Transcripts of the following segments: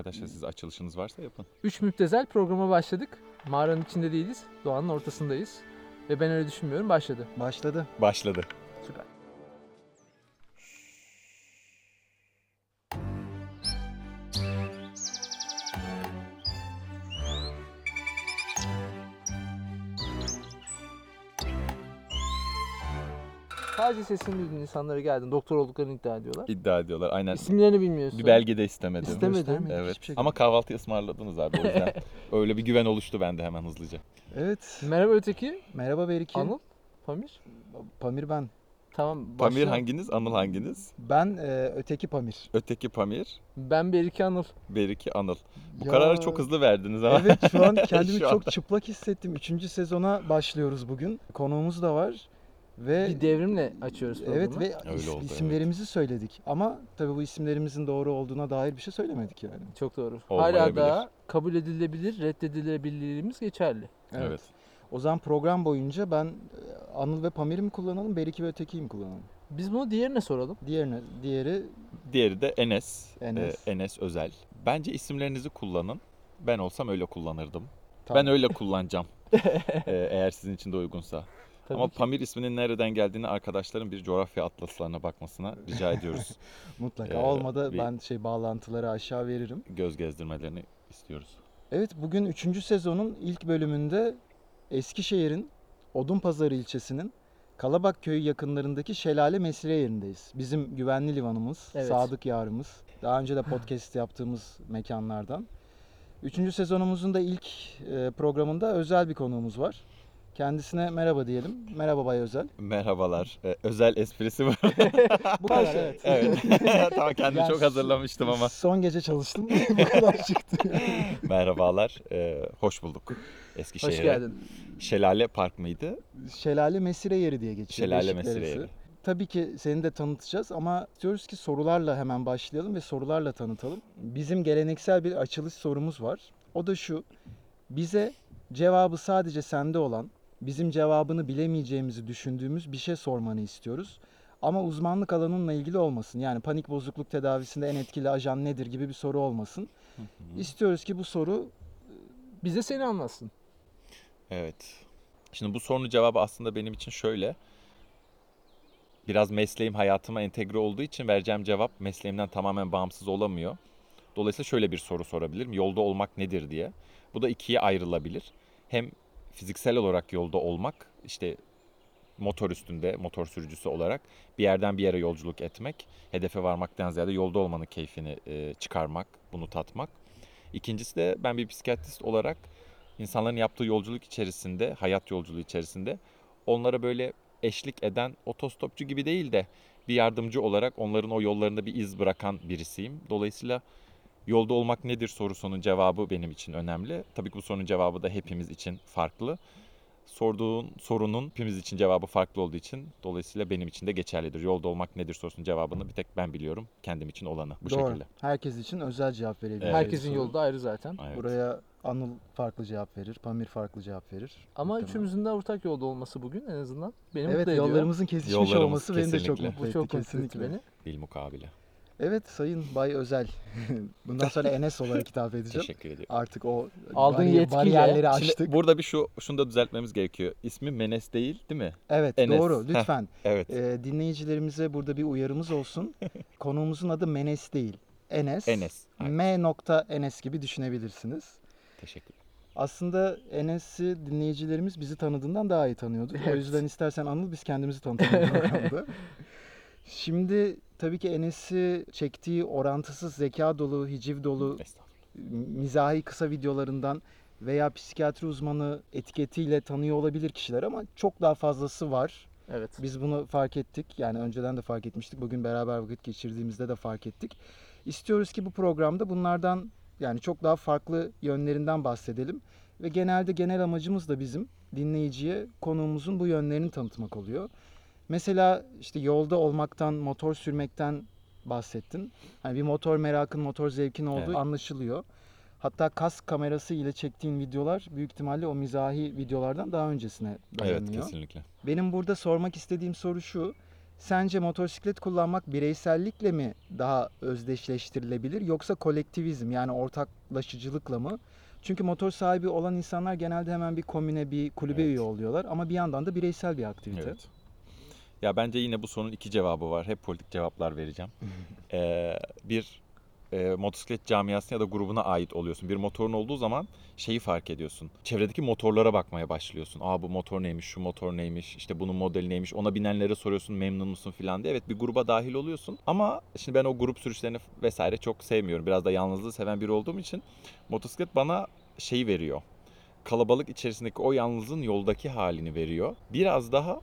arkadaşlar siz açılışınız varsa yapın. Üç müptezel programa başladık. Mağaranın içinde değiliz. Doğanın ortasındayız. Ve ben öyle düşünmüyorum. Başladı. Başladı. Başladı. Süper. Sesini duydun insanlara geldin. Doktor olduklarını iddia ediyorlar. İddia ediyorlar. Aynen. İsimlerini bilmiyorsun. Bir belge de istemedim. İstemedim. Evet. hiçbir şekilde. Ama kahvaltı ısmarladınız abi o yüzden. Öyle bir güven oluştu bende hemen hızlıca. Evet. Merhaba öteki. Merhaba Beriki. Anıl. Pamir. Pamir ben. Tamam. Pamir başla. hanginiz? Anıl hanginiz? Ben e, öteki Pamir. Öteki Pamir, Ben Beriki Anıl. Beriki Anıl. Bu Ya, kararı çok hızlı verdiniz ama. Evet şu an kendimi Şu çok anda. çıplak hissettim. Üçüncü sezona başlıyoruz bugün. Konuğumuz da var. Ve Bir devrimle açıyoruz programı. evet ve Öyle is- oldu, evet. isimlerimizi söyledik. Ama tabii bu isimlerimizin doğru olduğuna dair bir şey söylemedik yani. Çok doğru. Hala Olmayabilir. da kabul edilebilir, reddedilebilirliğimiz geçerli. Evet. O zaman program boyunca ben e, Anıl ve Pamir'i mi kullanalım, Beriki ve Öteki'yi mi kullanalım? Biz bunu diğerine soralım. Diğerine, diğeri Diğeri de Enes. Enes. Ee, Enes Özel. Bence isimlerinizi kullanın. Ben olsam öyle kullanırdım. Tamam. Ben öyle kullanacağım. Ee, eğer sizin için de uygunsa. Tabii Ama ki. Pamir isminin nereden geldiğini arkadaşların bir coğrafya atlaslarına bakmasına rica ediyoruz. mutlaka Ee, olmadı ben şey bağlantıları aşağı veririm. Göz gezdirmelerini istiyoruz. Evet bugün 3. sezonun ilk bölümünde Eskişehir'in Odunpazarı ilçesinin Kalabak köyü yakınlarındaki Şelale Mesire yerindeyiz. Bizim güvenli limanımız, Evet. sadık yarımız. Daha önce de podcast yaptığımız mekanlardan. 3. sezonumuzun da ilk e, programında özel bir konuğumuz var. Kendisine merhaba diyelim. Merhaba Bay Özel. Merhabalar. Ee, özel esprisi var. Bu kadar evet. evet. tamam kendimi Ben çok hazırlamıştım ama. Son gece çalıştım. Bu kadar çıktı. Merhabalar. Ee, hoş bulduk. Hoş Eskişehir'e. geldin. Şelale Park mıydı? Şelale Mesire yeri diye geçiyor. Şelale Mesire yeri. Tabii ki seni de tanıtacağız ama istiyoruz ki sorularla hemen başlayalım ve sorularla tanıtalım. Bizim geleneksel bir açılış sorumuz var. O da şu. Bize cevabı sadece sende olan, bizim cevabını bilemeyeceğimizi düşündüğümüz bir şey sormanı istiyoruz. Ama uzmanlık alanınla ilgili olmasın. Yani panik bozukluk tedavisinde en etkili ajan nedir gibi bir soru olmasın. İstiyoruz ki bu soru Bize seni anlatsın. Evet. Şimdi bu sorunun cevabı aslında benim için şöyle. Biraz mesleğim hayatıma entegre olduğu için vereceğim cevap mesleğimden tamamen bağımsız olamıyor. Dolayısıyla şöyle bir soru sorabilirim. Yolda olmak nedir diye. Bu da ikiye ayrılabilir. Hem fiziksel olarak yolda olmak, işte motor üstünde, motor sürücüsü olarak bir yerden bir yere yolculuk etmek, hedefe varmaktan ziyade yolda olmanın keyfini e, çıkarmak, bunu tatmak. İkincisi de ben bir psikiyatrist olarak insanların yaptığı yolculuk içerisinde, hayat yolculuğu içerisinde onlara böyle eşlik eden otostopçu gibi değil de bir yardımcı olarak onların o yollarında bir iz bırakan birisiyim. Dolayısıyla yolda olmak nedir sorusunun cevabı benim için önemli. Tabii ki bu sorunun cevabı da hepimiz için farklı. Sorduğun sorunun hepimiz için cevabı farklı olduğu için dolayısıyla benim için de geçerlidir. Yolda olmak nedir sorusunun cevabını bir tek ben biliyorum. Kendim için olanı bu doğru. şekilde. Herkes için özel cevap verebilir. Evet. Herkesin Soru. yolu da ayrı zaten. Evet. Buraya Anıl farklı cevap verir, Pamir farklı cevap verir. Ama Muhtemelen. üçümüzün de ortak yolda olması bugün en azından beni Evet mutlu ediyor. yollarımızın kesişmiş Yollarımız olması beni de çok kesinlikle. mutlu Bu etti. çok mutlu etti kesinlikle. beni. Bil. Evet Sayın Bay Özel. Bundan sonra Enes olarak hitap edeceğim. Teşekkür ediyorum. Artık o Aldığın bari- yetkiyle- bariyerleri Şimdi aştık. burada bir şu şunu da düzeltmemiz gerekiyor. İsmi Menes değil, değil mi? Evet Enes. doğru lütfen. Evet. Ee, dinleyicilerimize burada bir uyarımız olsun. Konuğumuzun adı Menes değil. Enes. Enes. M nokta Enes gibi düşünebilirsiniz. Teşekkür. Aslında Enes'i dinleyicilerimiz bizi tanıdığından daha iyi tanıyordu. O Evet. yüzden istersen Anıl biz kendimizi tanıtalım. Şimdi tabii ki Enes'i çektiği orantısız zeka dolu, hiciv dolu mizahi kısa videolarından veya psikiyatri uzmanı etiketiyle tanıyor olabilir kişiler ama çok daha fazlası var. Evet. Biz bunu fark ettik. Yani önceden de fark etmiştik. Bugün beraber vakit geçirdiğimizde de fark ettik. İstiyoruz ki bu programda bunlardan yani çok daha farklı yönlerinden bahsedelim. Ve genelde genel amacımız da bizim dinleyiciye konuğumuzun bu yönlerini tanıtmak oluyor. Mesela işte yolda olmaktan, motor sürmekten bahsettin. Hani bir motor merakın, motor zevkin olduğu Evet. anlaşılıyor. Hatta kask kamerası ile çektiğin videolar büyük ihtimalle o mizahi videolardan daha öncesine dayanıyor. Evet kesinlikle. Benim burada sormak istediğim soru şu. Sence motosiklet kullanmak bireysellikle mi daha özdeşleştirilebilir yoksa kolektivizm yani ortaklaşıcılıkla mı? Çünkü motor sahibi olan insanlar genelde hemen bir komüne, bir kulübe Evet. üye oluyorlar ama bir yandan da bireysel bir aktivite. Evet. Ya bence yine bu sorunun iki cevabı var. Hep politik cevaplar vereceğim. Ee, bir e, motosiklet camiasına ya da grubuna ait oluyorsun. Bir motorun olduğu zaman şeyi fark ediyorsun. Çevredeki motorlara bakmaya başlıyorsun. Aa bu motor neymiş, şu motor neymiş, işte bunun modeli neymiş. Ona binenlere soruyorsun memnun musun filan diye. Evet bir gruba dahil oluyorsun. Ama şimdi ben o grup sürüşlerini vesaire çok sevmiyorum. Biraz da yalnızlığı seven biri olduğum için motosiklet bana şeyi veriyor. Kalabalık içerisindeki o yalnızlığın yoldaki halini veriyor. Biraz daha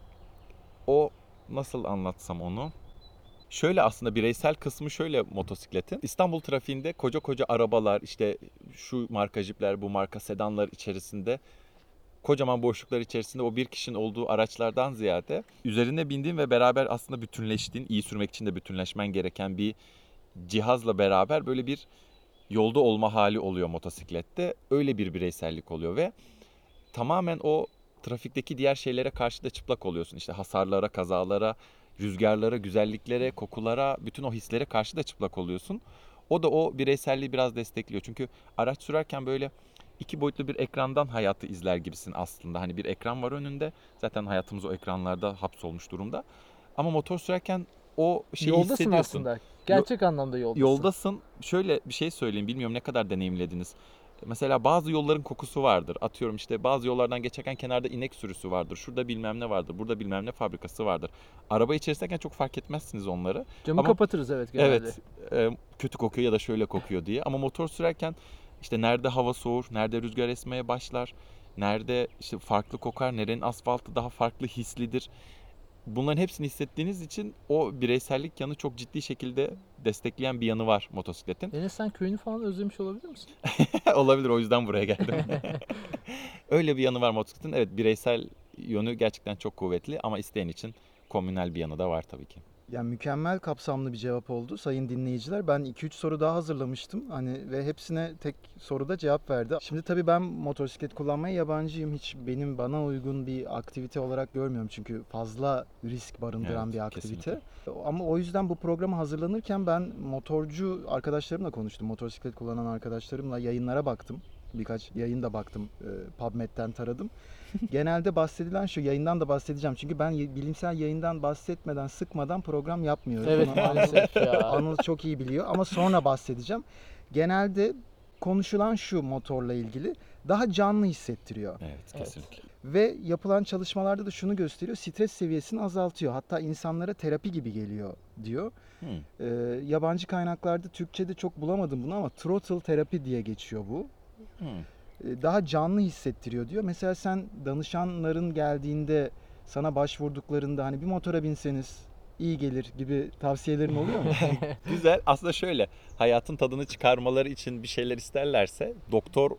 o nasıl anlatsam onu? Şöyle aslında bireysel kısmı şöyle motosikletin. İstanbul trafiğinde koca koca arabalar işte şu marka jipler bu marka sedanlar içerisinde kocaman boşluklar içerisinde o bir kişinin olduğu araçlardan ziyade üzerine bindiğin ve beraber aslında bütünleştiğin, iyi sürmek için de bütünleşmen gereken bir cihazla beraber böyle bir yolda olma hali oluyor motosiklette. Öyle bir bireysellik oluyor ve tamamen o trafikteki diğer şeylere karşı da çıplak oluyorsun. İşte hasarlara, kazalara, rüzgarlara, güzelliklere, kokulara, bütün o hislere karşı da çıplak oluyorsun. O da o bireyselliği biraz destekliyor. Çünkü araç sürerken böyle iki boyutlu bir ekrandan hayatı izler gibisin aslında. Hani bir ekran var önünde. Zaten hayatımız o ekranlarda hapsolmuş durumda. Ama motor sürerken o şeyi Yoldasın hissediyorsun. aslında. Gerçek anlamda yoldasın. Yoldasın. Şöyle bir şey söyleyeyim. Bilmiyorum ne kadar deneyimlediniz. Mesela bazı yolların kokusu vardır. Atıyorum işte bazı yollardan geçerken kenarda inek sürüsü vardır. Şurada bilmem ne vardır. Burada bilmem ne fabrikası vardır. Araba içerisindeyken çok fark etmezsiniz onları. Camı Ama- kapatırız evet genelde. Evet. e, kötü kokuyor ya da şöyle kokuyor diye. Ama motor sürerken işte nerede hava soğur, nerede rüzgar esmeye başlar, nerede işte farklı kokar, nerenin asfaltı daha farklı hislidir. Bunların hepsini hissettiğiniz için o bireysellik yanı çok ciddi şekilde destekleyen bir yanı var motosikletin. Enes sen köyünü falan özlemiş olabilir misin? Olabilir o yüzden buraya geldim. Öyle bir yanı var motosikletin. Evet bireysel yönü gerçekten çok kuvvetli ama isteyen için komünel bir yanı da var tabii ki. Yani mükemmel kapsamlı bir cevap oldu sayın dinleyiciler. Ben 2-3 soru daha hazırlamıştım. Hani ve hepsine tek soruda cevap verdi. Şimdi tabii ben motosiklet kullanmaya yabancıyım. Hiç benim bana uygun bir aktivite olarak görmüyorum. Çünkü fazla risk barındıran Evet, bir aktivite. kesinlikle. Ama o yüzden bu programı hazırlanırken ben motorcu arkadaşlarımla konuştum. Motosiklet kullanan arkadaşlarımla yayınlara baktım. Birkaç yayın da baktım. PubMed'den taradım. Genelde bahsedilen şu yayından da bahsedeceğim. Çünkü ben bilimsel yayından bahsetmeden, sıkmadan program yapmıyorum. Evet Anıl- maalesef ya. Anıl çok iyi biliyor ama sonra bahsedeceğim. Genelde konuşulan şu motorla ilgili daha canlı hissettiriyor. Evet Evet. kesinlikle. Ve yapılan çalışmalarda da şunu gösteriyor. Stres seviyesini azaltıyor. Hatta insanlara terapi gibi geliyor diyor. Hmm. Ee, yabancı kaynaklarda Türkçe'de çok bulamadım bunu ama throttle terapi diye geçiyor bu. Hmm. Ee, daha canlı hissettiriyor diyor. Mesela sen danışanların geldiğinde sana başvurduklarında hani bir motora binseniz iyi gelir gibi tavsiyelerin oluyor mu? Güzel. Aslında şöyle hayatın tadını çıkarmaları için bir şeyler isterlerse doktor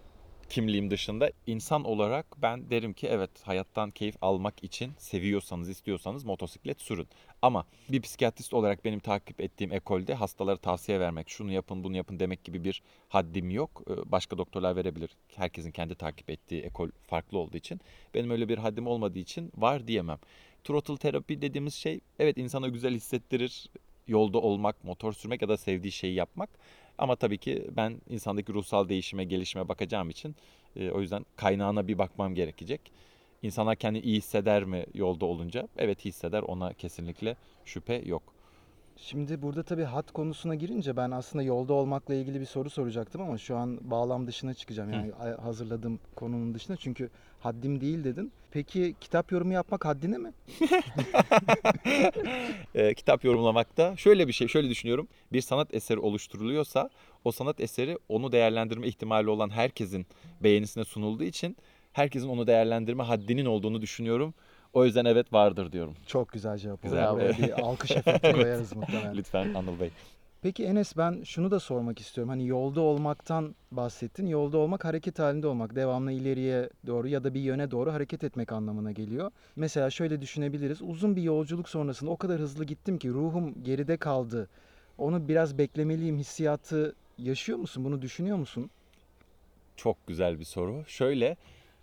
kimliğim dışında insan olarak ben derim ki evet hayattan keyif almak için seviyorsanız istiyorsanız motosiklet sürün. Ama bir psikiyatrist olarak benim takip ettiğim ekolde hastalara tavsiye vermek, şunu yapın bunu yapın demek gibi bir haddim yok. Ee, Başka doktorlar verebilir. Herkesin kendi takip ettiği ekol farklı olduğu için. Benim öyle bir haddim olmadığı için var diyemem. Throttle terapi dediğimiz şey evet insana güzel hissettirir. Yolda olmak, motor sürmek ya da sevdiği şeyi yapmak. Ama tabii ki ben insandaki ruhsal değişime, gelişime bakacağım için e, o yüzden kaynağına bir bakmam gerekecek. İnsanlar kendini iyi hisseder mi yolda olunca? Evet hisseder. Ona kesinlikle şüphe yok. Şimdi burada tabii hat konusuna girince ben aslında yolda olmakla ilgili bir soru soracaktım ama şu an bağlam dışına çıkacağım. Yani hazırladığım konunun dışına çünkü haddim değil dedin. Peki kitap yorumu yapmak haddine mi? E, kitap yorumlamakta şöyle bir şey, şöyle düşünüyorum. Bir sanat eseri oluşturuluyorsa o sanat eseri onu değerlendirme ihtimali olan herkesin beğenisine sunulduğu için herkesin onu değerlendirme haddinin olduğunu düşünüyorum. O yüzden evet vardır diyorum. Çok güzel cevap. Güzel. Buraya bir alkış efekti koyarız muhtemelen. Lütfen Anıl Bey. Peki Enes ben şunu da sormak istiyorum. Hani yolda olmaktan bahsettin. Yolda olmak hareket halinde olmak. Devamlı ileriye doğru ya da bir yöne doğru hareket etmek anlamına geliyor. Mesela şöyle düşünebiliriz. Uzun bir yolculuk sonrasında o kadar hızlı gittim ki ruhum geride kaldı. Onu biraz beklemeliyim hissiyatı yaşıyor musun? Bunu düşünüyor musun? Çok güzel bir soru. Şöyle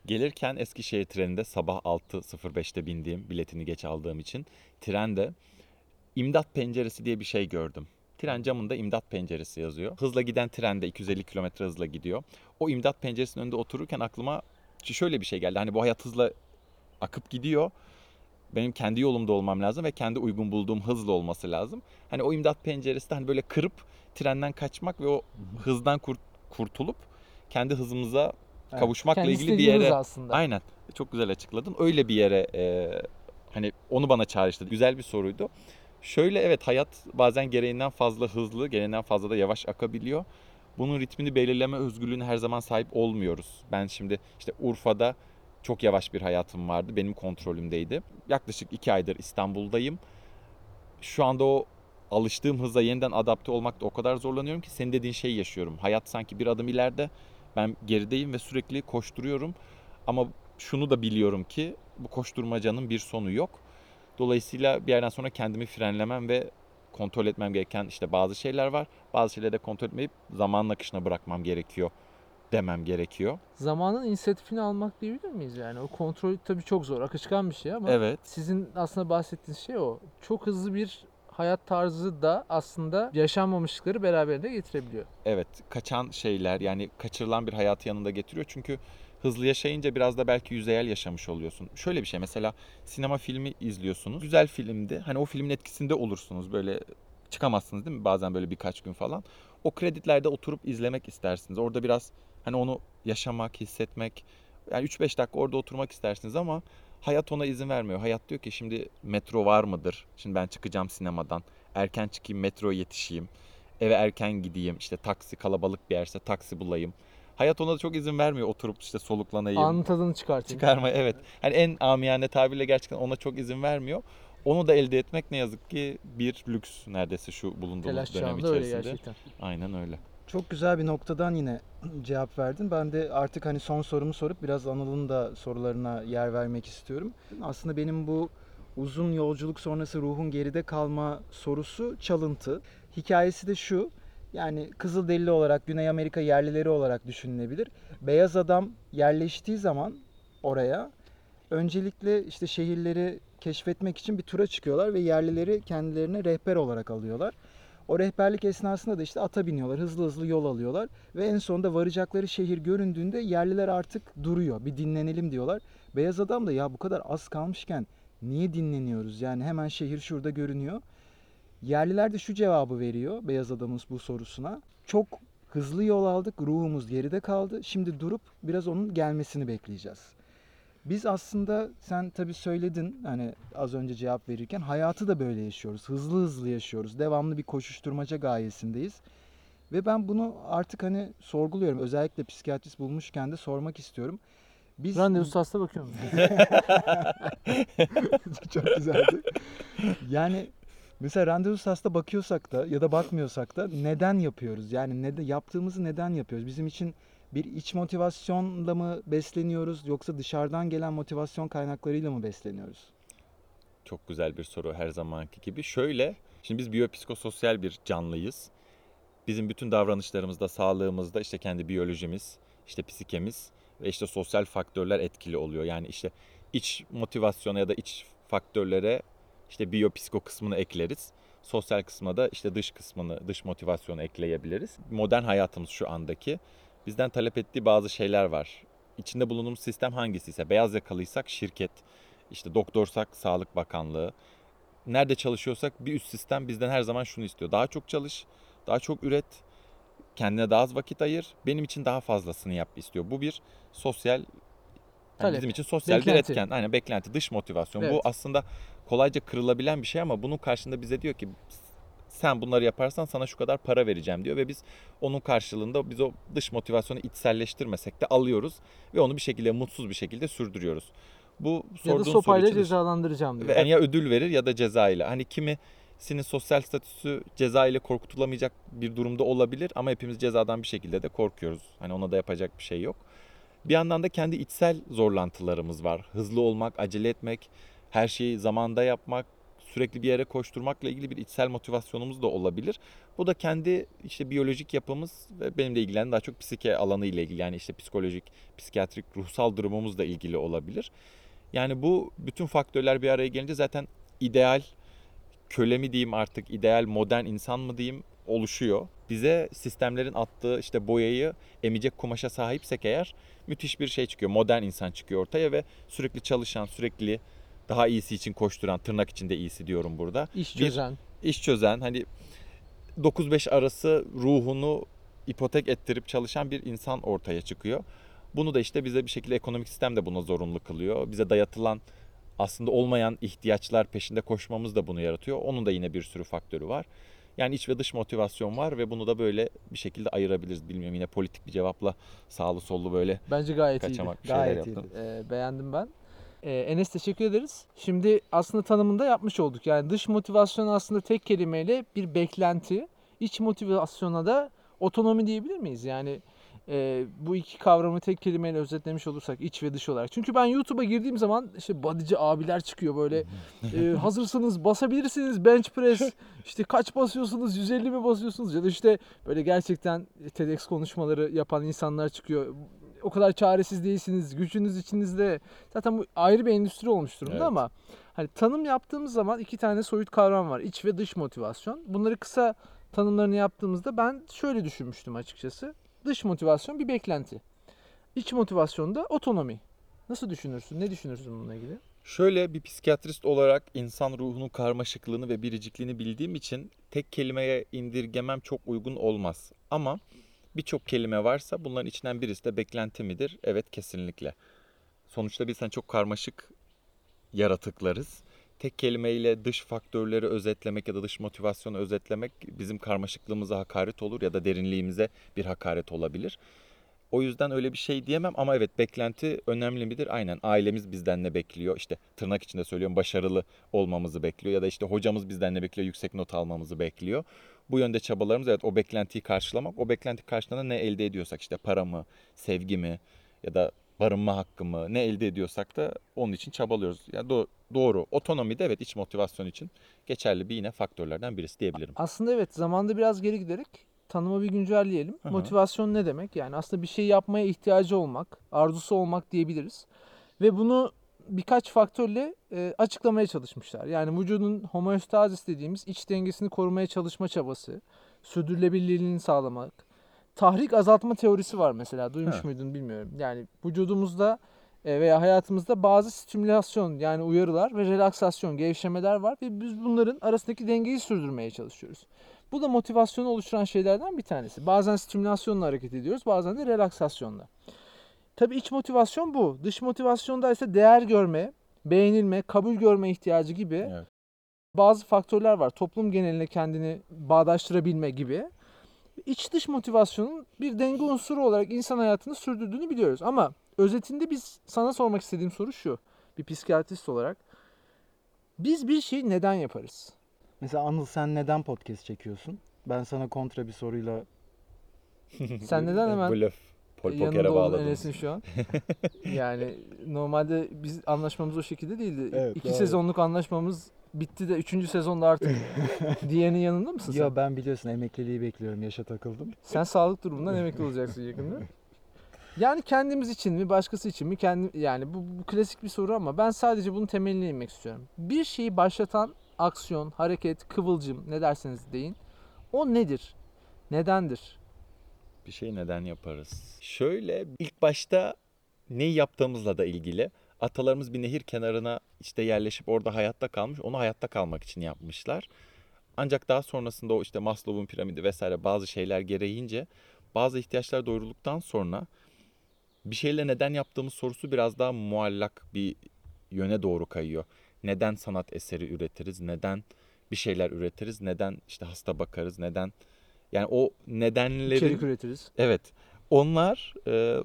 gelirken Eskişehir treninde sabah 6.05'te bindiğim biletini geç aldığım için trende imdat penceresi diye bir şey gördüm. Tren camında imdat penceresi yazıyor. Hızla giden trende 250 km hızla gidiyor. O imdat penceresinin önünde otururken aklıma şöyle bir şey geldi. Hani bu hayat hızla akıp gidiyor. Benim kendi yolumda olmam lazım ve kendi uygun bulduğum hızla olması lazım. Hani o imdat penceresi de hani böyle kırıp trenden kaçmak ve o hızdan kurt- kurtulup kendi hızımıza Evet. kavuşmakla Kendi ilgili bir yere aslında. Aynen. Çok güzel açıkladın. Öyle bir yere e, hani onu bana çağrıştırdı. Güzel bir soruydu. Şöyle evet hayat bazen gereğinden fazla hızlı, gereğinden fazla da yavaş akabiliyor. Bunun ritmini belirleme özgürlüğüne her zaman sahip olmuyoruz. Ben şimdi işte Urfa'da çok yavaş bir hayatım vardı. Benim kontrolümdeydi. Yaklaşık iki aydır İstanbul'dayım. Şu anda o alıştığım hıza yeniden adapte olmakta o kadar zorlanıyorum ki senin dediğin şeyi yaşıyorum. Hayat sanki bir adım ileride. Ben gerideyim ve sürekli koşturuyorum. Ama şunu da biliyorum ki bu koşturmacanın bir sonu yok. Dolayısıyla bir yerden sonra kendimi frenlemem ve kontrol etmem gereken işte bazı şeyler var. Bazı şeyleri de kontrol etmeyip zamanın akışına bırakmam gerekiyor demem gerekiyor. Zamanın inisiyatifini almak diyebilir miyiz yani? O kontrol tabii çok zor, akışkan bir şey ama Evet. sizin aslında bahsettiğiniz şey o. Çok hızlı bir hayat tarzı da aslında yaşanmamışlıkları beraberinde getirebiliyor. Evet, kaçan şeyler yani kaçırılan bir hayatı yanında getiriyor. Çünkü hızlı yaşayınca biraz da belki yüzeyel yaşamış oluyorsun. Şöyle bir şey mesela sinema filmi izliyorsunuz. Güzel filmdi. Hani o filmin etkisinde olursunuz. Böyle çıkamazsınız değil mi? Bazen böyle birkaç gün falan. O kreditlerde oturup izlemek istersiniz. Orada biraz hani onu yaşamak, hissetmek. Yani 3-5 dakika orada oturmak istersiniz ama hayat ona izin vermiyor. Hayat diyor ki şimdi metro var mıdır? Şimdi ben çıkacağım sinemadan. Erken çıkayım, metroya yetişeyim eve erken gideyim işte taksi kalabalık bir yerse taksi bulayım. Hayat ona da çok izin vermiyor oturup işte soluklanayım. Anın tadını çıkartayım. Çıkarma evet. Hani en amiyane tabirle gerçekten ona çok izin vermiyor. Onu da elde etmek ne yazık ki bir lüks neredeyse şu bulunduğumuz Telaş dönem çağında öyle içerisinde. gerçekten. Aynen öyle. Çok güzel bir noktadan yine cevap verdin. Ben de artık hani son sorumu sorup biraz Anıl'ın da sorularına yer vermek istiyorum. Aslında benim bu uzun yolculuk sonrası ruhun geride kalma sorusu çalıntı. Hikayesi de şu. Yani Kızılderili olarak Güney Amerika yerlileri olarak düşünülebilir. Beyaz adam yerleştiği zaman oraya öncelikle işte şehirleri keşfetmek için bir tura çıkıyorlar ve yerlileri kendilerine rehber olarak alıyorlar. O rehberlik esnasında da işte ata biniyorlar, hızlı hızlı yol alıyorlar ve en sonunda varacakları şehir göründüğünde yerliler artık duruyor. Bir dinlenelim diyorlar. Beyaz adam da ya bu kadar az kalmışken niye dinleniyoruz? Yani hemen şehir şurada görünüyor. Yerliler de şu cevabı veriyor beyaz adamın bu sorusuna. Çok hızlı yol aldık, ruhumuz geride kaldı. Şimdi durup biraz onun gelmesini bekleyeceğiz. Biz aslında sen tabii söyledin hani az önce cevap verirken hayatı da böyle yaşıyoruz. Hızlı hızlı yaşıyoruz. Devamlı bir koşuşturmaca gayesindeyiz. Ve ben bunu artık hani sorguluyorum. Özellikle psikiyatrist bulmuşken de sormak istiyorum. Biz Randevusu hasta bakıyor musun? çok güzeldi. Yani mesela randevusuz hasta bakıyorsak da ya da bakmıyorsak da neden yapıyoruz? Yani ne yaptığımızı neden yapıyoruz? Bizim için bir iç motivasyonla mı besleniyoruz yoksa dışarıdan gelen motivasyon kaynaklarıyla mı besleniyoruz? Çok güzel bir soru her zamanki gibi. Şöyle, şimdi biz biyopsikososyal bir canlıyız. Bizim bütün davranışlarımızda, sağlığımızda işte kendi biyolojimiz, işte psikemiz ve işte sosyal faktörler etkili oluyor. Yani işte iç motivasyona ya da iç faktörlere işte biyopsiko kısmını ekleriz. Sosyal kısma da işte dış kısmını, dış motivasyonu ekleyebiliriz. Modern hayatımız şu andaki bizden talep ettiği bazı şeyler var. İçinde bulunduğumuz sistem hangisi ise beyaz yakalıysak şirket, işte doktorsak Sağlık Bakanlığı. Nerede çalışıyorsak bir üst sistem bizden her zaman şunu istiyor. Daha çok çalış, daha çok üret, kendine daha az vakit ayır, benim için daha fazlasını yap istiyor. Bu bir sosyal yani Talep. bizim için sosyal Beklenti. bir etken. Aynen beklenti, dış motivasyon. Evet. Bu aslında kolayca kırılabilen bir şey ama bunun karşında bize diyor ki sen bunları yaparsan sana şu kadar para vereceğim diyor ve biz onun karşılığında biz o dış motivasyonu içselleştirmesek de alıyoruz ve onu bir şekilde mutsuz bir şekilde sürdürüyoruz. Bu ya da sopayla için cezalandıracağım diyor. yani ya ödül verir ya da ceza ile. Hani kimisinin sosyal statüsü ceza ile korkutulamayacak bir durumda olabilir ama hepimiz cezadan bir şekilde de korkuyoruz. Hani ona da yapacak bir şey yok. Bir yandan da kendi içsel zorlantılarımız var. Hızlı olmak, acele etmek, her şeyi zamanda yapmak, sürekli bir yere koşturmakla ilgili bir içsel motivasyonumuz da olabilir. Bu da kendi işte biyolojik yapımız ve benim de ilgilenen daha çok psike alanı ile ilgili yani işte psikolojik, psikiyatrik, ruhsal durumumuzla ilgili olabilir. Yani bu bütün faktörler bir araya gelince zaten ideal köle mi diyeyim artık ideal modern insan mı diyeyim oluşuyor. Bize sistemlerin attığı işte boyayı emecek kumaşa sahipsek eğer müthiş bir şey çıkıyor. Modern insan çıkıyor ortaya ve sürekli çalışan, sürekli daha iyisi için koşturan, tırnak içinde iyisi diyorum burada. İş Bir- çözen. İş çözen, hani 9-5 arası ruhunu ipotek ettirip çalışan bir insan ortaya çıkıyor. Bunu da işte bize bir şekilde ekonomik sistem de buna zorunlu kılıyor. Bize dayatılan aslında olmayan ihtiyaçlar peşinde koşmamız da bunu yaratıyor. Onun da yine bir sürü faktörü var. Yani iç ve dış motivasyon var ve bunu da böyle bir şekilde ayırabiliriz. Bilmiyorum yine politik bir cevapla sağlı sollu böyle Bence gayet iyiydi. kaçamak bir şeyler Gayet yaptım. iyiydi. Ee, beğendim ben. Ee, Enes teşekkür ederiz. Şimdi aslında tanımında yapmış olduk. Yani dış motivasyon aslında tek kelimeyle bir beklenti. İç motivasyona da otonomi diyebilir miyiz? Yani e, bu iki kavramı tek kelimeyle özetlemiş olursak iç ve dış olarak. Çünkü ben YouTube'a girdiğim zaman işte bodyci abiler çıkıyor böyle e, hazırsınız basabilirsiniz bench press işte kaç basıyorsunuz 150 mi basıyorsunuz ya da işte böyle gerçekten TEDx konuşmaları yapan insanlar çıkıyor. O kadar çaresiz değilsiniz. Gücünüz içinizde. Zaten bu ayrı bir endüstri olmuş durumda Evet. ama hani tanım yaptığımız zaman iki tane soyut kavram var. İç ve dış motivasyon. Bunları kısa tanımlarını yaptığımızda ben şöyle düşünmüştüm açıkçası. Dış motivasyon bir beklenti. İç motivasyon da otonomi. Nasıl düşünürsün? Ne düşünürsün bununla ilgili? Şöyle bir psikiyatrist olarak insan ruhunun karmaşıklığını ve biricikliğini bildiğim için tek kelimeye indirgemem çok uygun olmaz. Ama birçok kelime varsa bunların içinden birisi de beklenti midir? Evet kesinlikle. Sonuçta biz hani çok karmaşık yaratıklarız. Tek kelimeyle dış faktörleri özetlemek ya da dış motivasyonu özetlemek bizim karmaşıklığımıza hakaret olur ya da derinliğimize bir hakaret olabilir. O yüzden öyle bir şey diyemem ama evet beklenti önemli midir? Aynen ailemiz bizden ne bekliyor? İşte tırnak içinde söylüyorum başarılı olmamızı bekliyor ya da işte hocamız bizden ne bekliyor? Yüksek not almamızı bekliyor. Bu yönde çabalarımız evet o beklentiyi karşılamak. O beklenti karşılığında ne elde ediyorsak işte para mı, sevgi mi ya da barınma hakkı mı ne elde ediyorsak da onun için çabalıyoruz. Yani do- doğru. Otonomi de evet iç motivasyon için geçerli bir yine faktörlerden birisi diyebilirim. Aslında evet zamanda biraz geri giderek tanımı bir güncelleyelim. Hı hı. Motivasyon ne demek? Yani aslında bir şey yapmaya ihtiyacı olmak, arzusu olmak diyebiliriz. Ve bunu birkaç faktörle e, açıklamaya çalışmışlar. Yani vücudun homeostazis dediğimiz iç dengesini korumaya çalışma çabası, sürdürülebilirliğini sağlamak, tahrik azaltma teorisi var mesela. Duymuş Ha. muydun bilmiyorum. Yani vücudumuzda e, veya hayatımızda bazı stimülasyon yani uyarılar ve relaksasyon, gevşemeler var ve biz bunların arasındaki dengeyi sürdürmeye çalışıyoruz. Bu da motivasyonu oluşturan şeylerden bir tanesi. Bazen stimülasyonla hareket ediyoruz, bazen de relaksasyonla. Tabii iç motivasyon bu. Dış motivasyonda ise değer görme, beğenilme, kabul görme ihtiyacı gibi Evet. bazı faktörler var. Toplum geneline kendini bağdaştırabilme gibi. İç dış motivasyonun bir denge unsuru olarak insan hayatını sürdürdüğünü biliyoruz. Ama özetinde biz sana sormak istediğim soru şu. Bir psikiyatrist olarak. Biz bir şeyi neden yaparız? Mesela Anıl sen neden podcast çekiyorsun? Ben sana kontra bir soruyla Sen neden hemen Blöf. Pol yanında pokere oldun bağladın. Enes'in şu an? yani normalde biz anlaşmamız o şekilde değildi. Evet, İki doğru. sezonluk anlaşmamız bitti de üçüncü sezonda artık diğerinin yanında mısın sen? Ya ben biliyorsun emekliliği bekliyorum. Yaşa takıldım. Sen sağlık durumundan emekli olacaksın yakında. Yani kendimiz için mi, başkası için mi? Kendi yani bu, bu klasik bir soru ama ben sadece bunun temeline inmek istiyorum. Bir şeyi başlatan aksiyon, hareket, kıvılcım ne derseniz deyin. O nedir? Nedendir? Bir şey neden yaparız? Şöyle ilk başta neyi yaptığımızla da ilgili. Atalarımız bir nehir kenarına işte yerleşip orada hayatta kalmış. Onu hayatta kalmak için yapmışlar. Ancak daha sonrasında o işte Maslow'un piramidi vesaire bazı şeyler gereğince bazı ihtiyaçlar doyurulduktan sonra bir şeyle neden yaptığımız sorusu biraz daha muallak bir yöne doğru kayıyor. Neden sanat eseri üretiriz? Neden bir şeyler üretiriz? Neden işte hasta bakarız? Neden yani o nedenlerin İçerik üretiriz. Evet. Onlar e,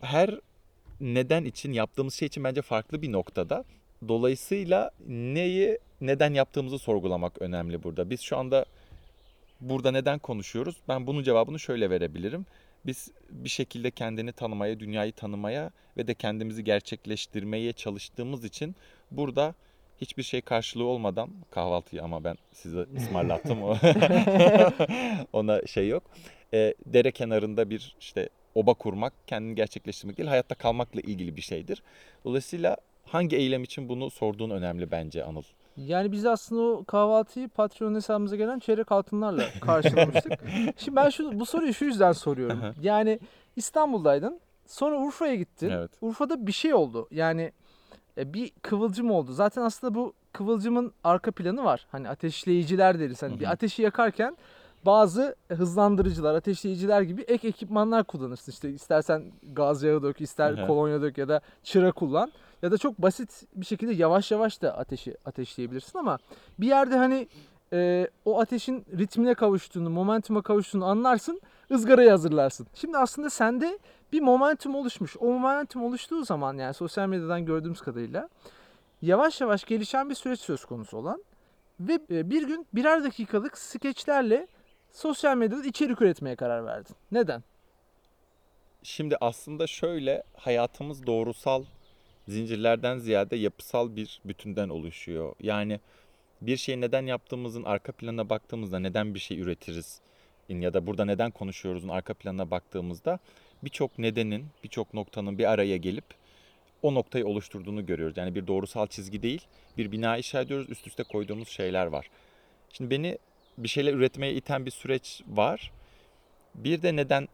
her neden için yaptığımız şey için bence farklı bir noktada. Dolayısıyla neyi neden yaptığımızı sorgulamak önemli burada. Biz şu anda burada neden konuşuyoruz? Ben bunun cevabını şöyle verebilirim. Biz bir şekilde kendini tanımaya, dünyayı tanımaya ve de kendimizi gerçekleştirmeye çalıştığımız için burada hiçbir şey karşılığı olmadan kahvaltıyı ama ben size ısmarlattım. Ona şey yok. E, dere kenarında bir işte oba kurmak, kendini gerçekleştirmek değil, hayatta kalmakla ilgili bir şeydir. Dolayısıyla hangi eylem için bunu sorduğun önemli bence Anıl. Yani biz aslında o kahvaltıyı Patreon hesabımıza gelen çeyrek altınlarla karşılamıştık. Şimdi ben şu bu soruyu şu yüzden soruyorum. Yani İstanbul'daydın. Sonra Urfa'ya gittin. Evet. Urfa'da bir şey oldu. Yani e, bir kıvılcım oldu. Zaten aslında bu kıvılcımın arka planı var. Hani ateşleyiciler deriz. Hani bir ateşi yakarken bazı hızlandırıcılar, ateşleyiciler gibi ek ekipmanlar kullanırsın. İşte istersen gaz yağı dök, ister kolonya dök ya da çıra kullan. Ya da çok basit bir şekilde yavaş yavaş da ateşi ateşleyebilirsin ama bir yerde hani e, o ateşin ritmine kavuştuğunu, momentuma kavuştuğunu anlarsın, ızgarayı hazırlarsın. Şimdi aslında sende bir momentum oluşmuş. O momentum oluştuğu zaman yani sosyal medyadan gördüğümüz kadarıyla yavaş yavaş gelişen bir süreç söz konusu olan ve e, bir gün birer dakikalık skeçlerle sosyal medyada içerik üretmeye karar verdin. Neden? Şimdi aslında şöyle hayatımız doğrusal zincirlerden ziyade yapısal bir bütünden oluşuyor. Yani bir şeyi neden yaptığımızın arka planına baktığımızda neden bir şey üretiriz ya da burada neden konuşuyoruzun arka planına baktığımızda birçok nedenin, birçok noktanın bir araya gelip o noktayı oluşturduğunu görüyoruz. Yani bir doğrusal çizgi değil, bir bina inşa ediyoruz, üst üste koyduğumuz şeyler var. Şimdi beni bir şeyler üretmeye iten bir süreç var. Bir de neden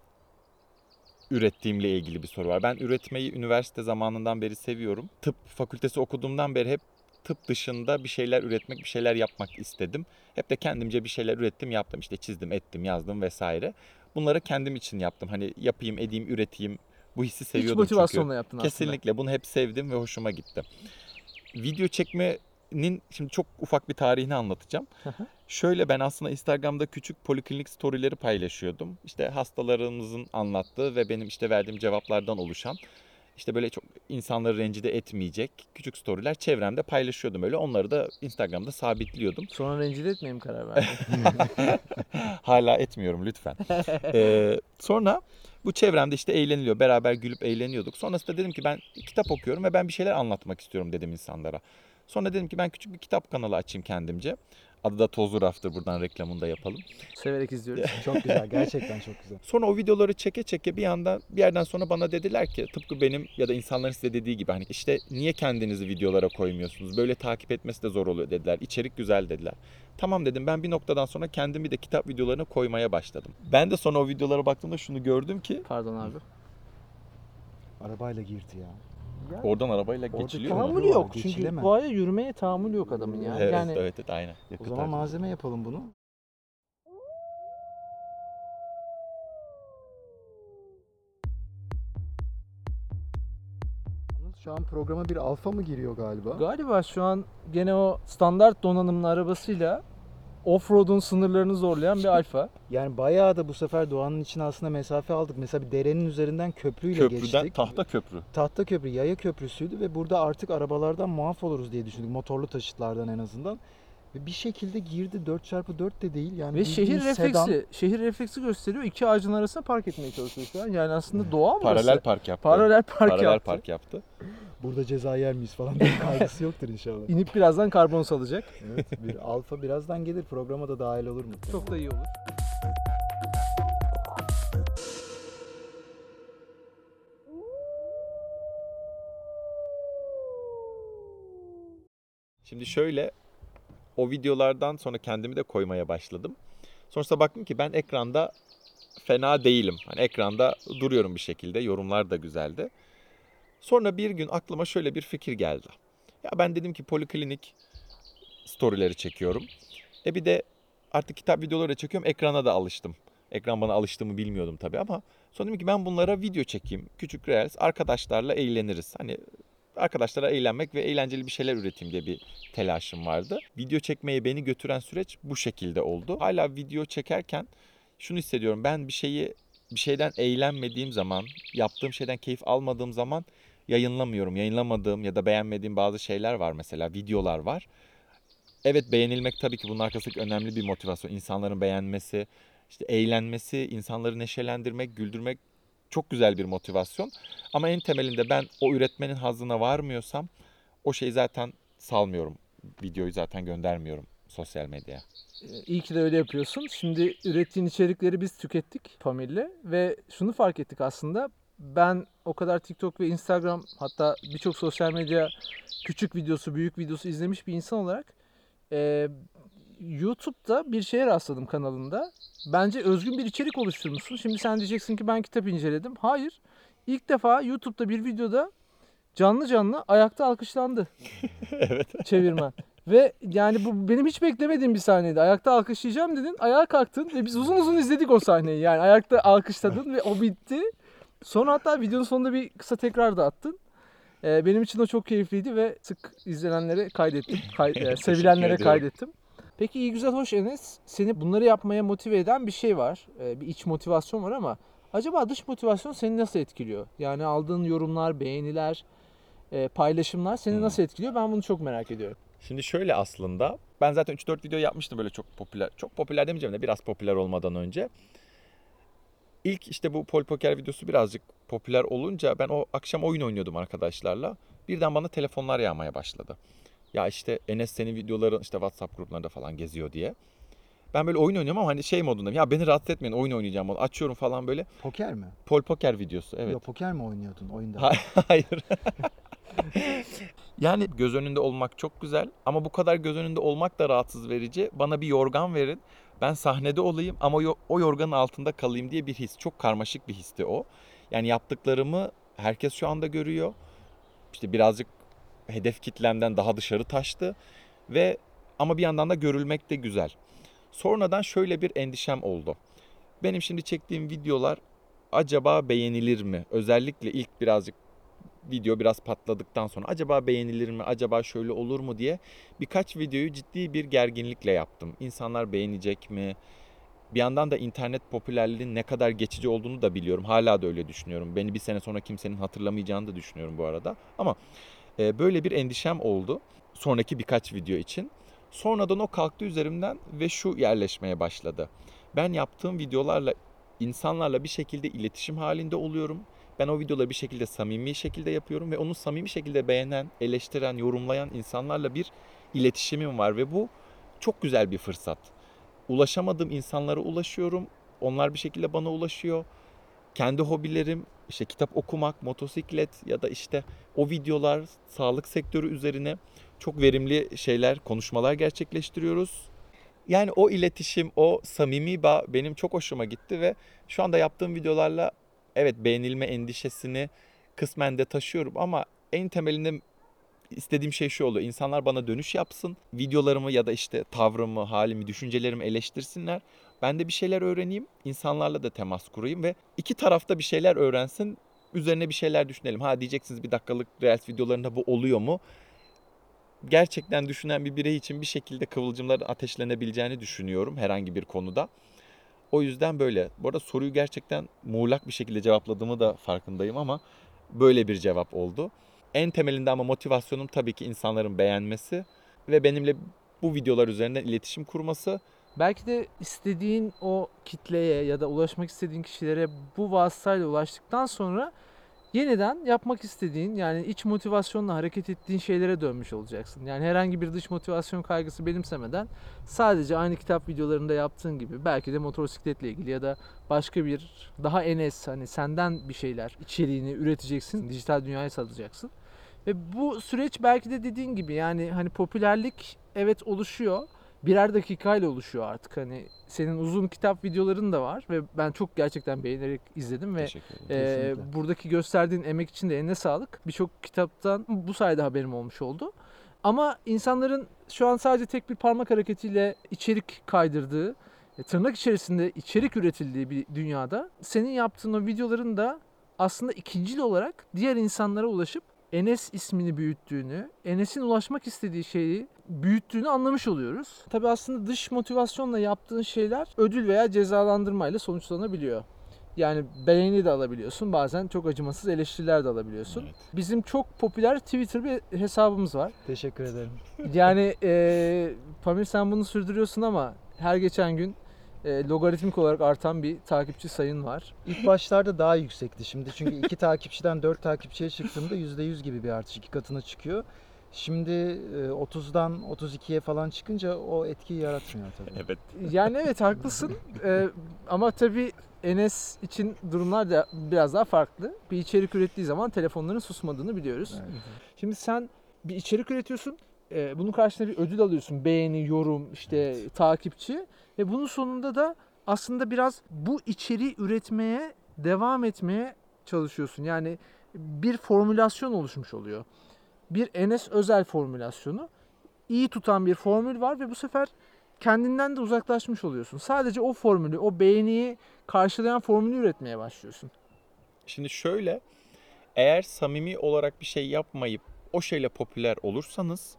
ürettiğimle ilgili bir soru var. Ben üretmeyi üniversite zamanından beri seviyorum. Tıp fakültesi okuduğumdan beri hep tıp dışında bir şeyler üretmek, bir şeyler yapmak istedim. Hep de kendimce bir şeyler ürettim, yaptım. İşte çizdim, ettim, yazdım vesaire. Bunları kendim için yaptım. Hani yapayım, edeyim, üreteyim. Bu hissi seviyordum çünkü. motivasyonla yaptın aslında. Kesinlikle bunu hep sevdim ve hoşuma gitti. Video çekmenin şimdi çok ufak bir tarihini anlatacağım. Şöyle ben aslında Instagram'da küçük poliklinik storyleri paylaşıyordum. İşte hastalarımızın anlattığı ve benim işte verdiğim cevaplardan oluşan işte böyle çok insanları rencide etmeyecek küçük storyler çevremde paylaşıyordum öyle. Onları da Instagram'da sabitliyordum. Sonra rencide etmeye mi karar verdin? Hala etmiyorum lütfen. Ee, sonra bu çevremde işte eğleniliyor. Beraber gülüp eğleniyorduk. Sonrasında dedim ki ben kitap okuyorum ve ben bir şeyler anlatmak istiyorum dedim insanlara. Sonra dedim ki ben küçük bir kitap kanalı açayım kendimce. Adı da Tozlu Raftır. Buradan reklamını da yapalım. Severek izliyoruz. Çok güzel. Gerçekten çok güzel. Sonra o videoları çeke çeke bir anda bir yerden sonra bana dediler ki tıpkı benim ya da insanların size dediği gibi hani işte niye kendinizi videolara koymuyorsunuz? Böyle takip etmesi de zor oluyor dediler. İçerik güzel dediler. Tamam dedim ben bir noktadan sonra kendimi de kitap videolarına koymaya başladım. Ben de sonra o videolara baktığımda şunu gördüm ki Pardon abi. Arabayla girdi ya. Oradan arabayla Orada geçiliyor mu? Tahammülü Yok. Çünkü geçilemez. doğaya yürümeye tahammülü yok adamın ya. Evet, yani evet, evet, aynen. O Yakıt zaman harcı. malzeme yapalım bunu. Şu an programa bir alfa mı giriyor galiba? galiba şu an gene o standart donanımlı arabasıyla off-road'un sınırlarını zorlayan bir alfa. Yani bayağı da bu sefer doğanın içine aslında mesafe aldık. Mesela bir derenin üzerinden köprüyle Köprüden geçtik. tahta köprü. Tahta köprü, yaya köprüsüydü ve burada artık arabalardan muaf oluruz diye düşündük. Motorlu taşıtlardan en azından. Ve bir şekilde girdi 4x4 de değil. Yani Ve şehir refleksi, sedan. şehir refleksi gösteriyor. İki ağacın arasına park etmeye çalışıyor şu an. Yani aslında doğa burası. Paralel park yaptı. Paralel park Paralel yaptı. park yaptı. Burada ceza yer miyiz falan diye kaygısı yoktur inşallah. İnip birazdan karbon salacak. evet, bir alfa birazdan gelir programa da dahil olur mu? Çok da iyi olur. Şimdi şöyle o videolardan sonra kendimi de koymaya başladım. Sonrasında baktım ki ben ekranda fena değilim. Hani ekranda duruyorum bir şekilde. Yorumlar da güzeldi. Sonra bir gün aklıma şöyle bir fikir geldi. Ya ben dedim ki poliklinik storyleri çekiyorum. E bir de artık kitap videoları çekiyorum. Ekrana da alıştım. Ekran bana alıştığımı bilmiyordum tabii ama sonra dedim ki ben bunlara video çekeyim. Küçük reels arkadaşlarla eğleniriz. Hani arkadaşlara eğlenmek ve eğlenceli bir şeyler üreteyim diye bir telaşım vardı. Video çekmeye beni götüren süreç bu şekilde oldu. Hala video çekerken şunu hissediyorum. Ben bir şeyi bir şeyden eğlenmediğim zaman, yaptığım şeyden keyif almadığım zaman yayınlamıyorum. Yayınlamadığım ya da beğenmediğim bazı şeyler var mesela, videolar var. Evet beğenilmek tabii ki bunun arkasındaki önemli bir motivasyon. İnsanların beğenmesi, işte eğlenmesi, insanları neşelendirmek, güldürmek çok güzel bir motivasyon. Ama en temelinde ben o üretmenin hazzına varmıyorsam o şeyi zaten salmıyorum. Videoyu zaten göndermiyorum sosyal medyaya. Ee, İyi ki de öyle yapıyorsun. Şimdi ürettiğin içerikleri biz tükettik Pamir'le ve şunu fark ettik aslında. Ben o kadar TikTok ve Instagram hatta birçok sosyal medya küçük videosu, büyük videosu izlemiş bir insan olarak Ee, YouTube'da bir şeye rastladım kanalında. Bence özgün bir içerik oluşturmuşsun. Şimdi sen diyeceksin ki ben kitap inceledim. Hayır. İlk defa YouTube'da bir videoda canlı canlı ayakta alkışlandı evet. çevirmen. Ve yani bu benim hiç beklemediğim bir sahneydi. Ayakta alkışlayacağım dedin, ayağa kalktın ve biz uzun uzun izledik o sahneyi. Yani ayakta alkışladın ve o bitti. Sonra hatta videonun sonunda bir kısa tekrar da attın. Ee, benim için o çok keyifliydi ve sık izlenenlere kaydettim. Kay- e, sevilenlere kaydettim. Peki iyi güzel hoş Enes. Seni bunları yapmaya motive eden bir şey var. Ee, bir iç motivasyon var ama acaba dış motivasyon seni nasıl etkiliyor? Yani aldığın yorumlar, beğeniler, e, paylaşımlar seni Hmm. nasıl etkiliyor? Ben bunu çok merak ediyorum. Şimdi şöyle aslında ben zaten 3-4 video yapmıştım böyle çok popüler. Çok popüler demeyeceğim de biraz popüler olmadan önce. İlk işte bu Pol Poker videosu birazcık popüler olunca ben o akşam oyun oynuyordum arkadaşlarla. Birden bana telefonlar yağmaya başladı. Ya işte Enes senin videoların işte WhatsApp gruplarında falan geziyor diye. Ben böyle oyun oynuyorum ama hani şey modundayım. Ya beni rahatsız etmeyin oyun oynayacağım. modu. Açıyorum falan böyle. Poker mi? Pol Poker videosu evet. Yok poker mi oynuyordun oyunda? Ha- Hayır. yani göz önünde olmak çok güzel ama bu kadar göz önünde olmak da rahatsız verici. Bana bir yorgan verin. Ben sahnede olayım ama o yorganın altında kalayım diye bir his. Çok karmaşık bir histi o. Yani yaptıklarımı herkes şu anda görüyor. İşte birazcık hedef kitlemden daha dışarı taştı ve ama bir yandan da görülmek de güzel. Sonradan şöyle bir endişem oldu. Benim şimdi çektiğim videolar acaba beğenilir mi? Özellikle ilk birazcık video biraz patladıktan sonra acaba beğenilir mi? Acaba şöyle olur mu diye birkaç videoyu ciddi bir gerginlikle yaptım. İnsanlar beğenecek mi? Bir yandan da internet popülerliğinin ne kadar geçici olduğunu da biliyorum. Hala da öyle düşünüyorum. Beni bir sene sonra kimsenin hatırlamayacağını da düşünüyorum bu arada. Ama e, böyle bir endişem oldu sonraki birkaç video için. Sonradan o kalktı üzerimden ve şu yerleşmeye başladı. Ben yaptığım videolarla insanlarla bir şekilde iletişim halinde oluyorum. Ben o videoları bir şekilde samimi şekilde yapıyorum ve onu samimi şekilde beğenen, eleştiren, yorumlayan insanlarla bir iletişimim var ve bu çok güzel bir fırsat. Ulaşamadığım insanlara ulaşıyorum. Onlar bir şekilde bana ulaşıyor. Kendi hobilerim, işte kitap okumak, motosiklet ya da işte o videolar, sağlık sektörü üzerine çok verimli şeyler, konuşmalar gerçekleştiriyoruz. Yani o iletişim, o samimi bağ benim çok hoşuma gitti ve şu anda yaptığım videolarla evet beğenilme endişesini kısmen de taşıyorum ama en temelinde istediğim şey şu oluyor. İnsanlar bana dönüş yapsın. Videolarımı ya da işte tavrımı, halimi, düşüncelerimi eleştirsinler. Ben de bir şeyler öğreneyim. insanlarla da temas kurayım ve iki tarafta bir şeyler öğrensin. Üzerine bir şeyler düşünelim. Ha diyeceksiniz bir dakikalık Reels videolarında bu oluyor mu? Gerçekten düşünen bir birey için bir şekilde kıvılcımların ateşlenebileceğini düşünüyorum herhangi bir konuda. O yüzden böyle. Bu arada soruyu gerçekten muğlak bir şekilde cevapladığımı da farkındayım ama böyle bir cevap oldu. En temelinde ama motivasyonum tabii ki insanların beğenmesi ve benimle bu videolar üzerinden iletişim kurması. Belki de istediğin o kitleye ya da ulaşmak istediğin kişilere bu vasıtayla ulaştıktan sonra yeniden yapmak istediğin yani iç motivasyonla hareket ettiğin şeylere dönmüş olacaksın. Yani herhangi bir dış motivasyon kaygısı benimsemeden sadece aynı kitap videolarında yaptığın gibi belki de motosikletle ilgili ya da başka bir daha enes hani senden bir şeyler içeriğini üreteceksin, dijital dünyaya satacaksın. Ve bu süreç belki de dediğin gibi yani hani popülerlik evet oluşuyor birer dakikayla oluşuyor artık. Hani senin uzun kitap videoların da var ve ben çok gerçekten beğenerek izledim ve e, buradaki gösterdiğin emek için de eline sağlık. Birçok kitaptan bu sayede haberim olmuş oldu. Ama insanların şu an sadece tek bir parmak hareketiyle içerik kaydırdığı, e, tırnak içerisinde içerik üretildiği bir dünyada senin yaptığın o videoların da aslında ikincil olarak diğer insanlara ulaşıp Enes ismini büyüttüğünü, Enes'in ulaşmak istediği şeyi büyüttüğünü anlamış oluyoruz. Tabii aslında dış motivasyonla yaptığın şeyler ödül veya cezalandırmayla sonuçlanabiliyor. Yani beğeni de alabiliyorsun. Bazen çok acımasız eleştiriler de alabiliyorsun. Evet. Bizim çok popüler Twitter bir hesabımız var. Teşekkür ederim. Yani eee Pamir sen bunu sürdürüyorsun ama her geçen gün eee, logaritmik olarak artan bir takipçi sayın var. İlk başlarda daha yüksekti şimdi çünkü iki takipçiden dört takipçiye çıktığımda %100 gibi bir artış iki katına çıkıyor. Şimdi e, 30'dan 32'ye falan çıkınca o etkiyi yaratmıyor tabii. Evet. Yani evet haklısın Eee, ama tabii Enes için durumlar da biraz daha farklı. Bir içerik ürettiği zaman telefonların susmadığını biliyoruz. Evet. Şimdi sen bir içerik üretiyorsun e, bunun karşılığında bir ödül alıyorsun. Beğeni, yorum, işte takipçi ve bunun sonunda da aslında biraz bu içeriği üretmeye devam etmeye çalışıyorsun. Yani bir formülasyon oluşmuş oluyor. Bir Enes özel formülasyonu. iyi tutan bir formül var ve bu sefer kendinden de uzaklaşmış oluyorsun. Sadece o formülü, o beğeniyi karşılayan formülü üretmeye başlıyorsun. Şimdi şöyle, eğer samimi olarak bir şey yapmayıp o şeyle popüler olursanız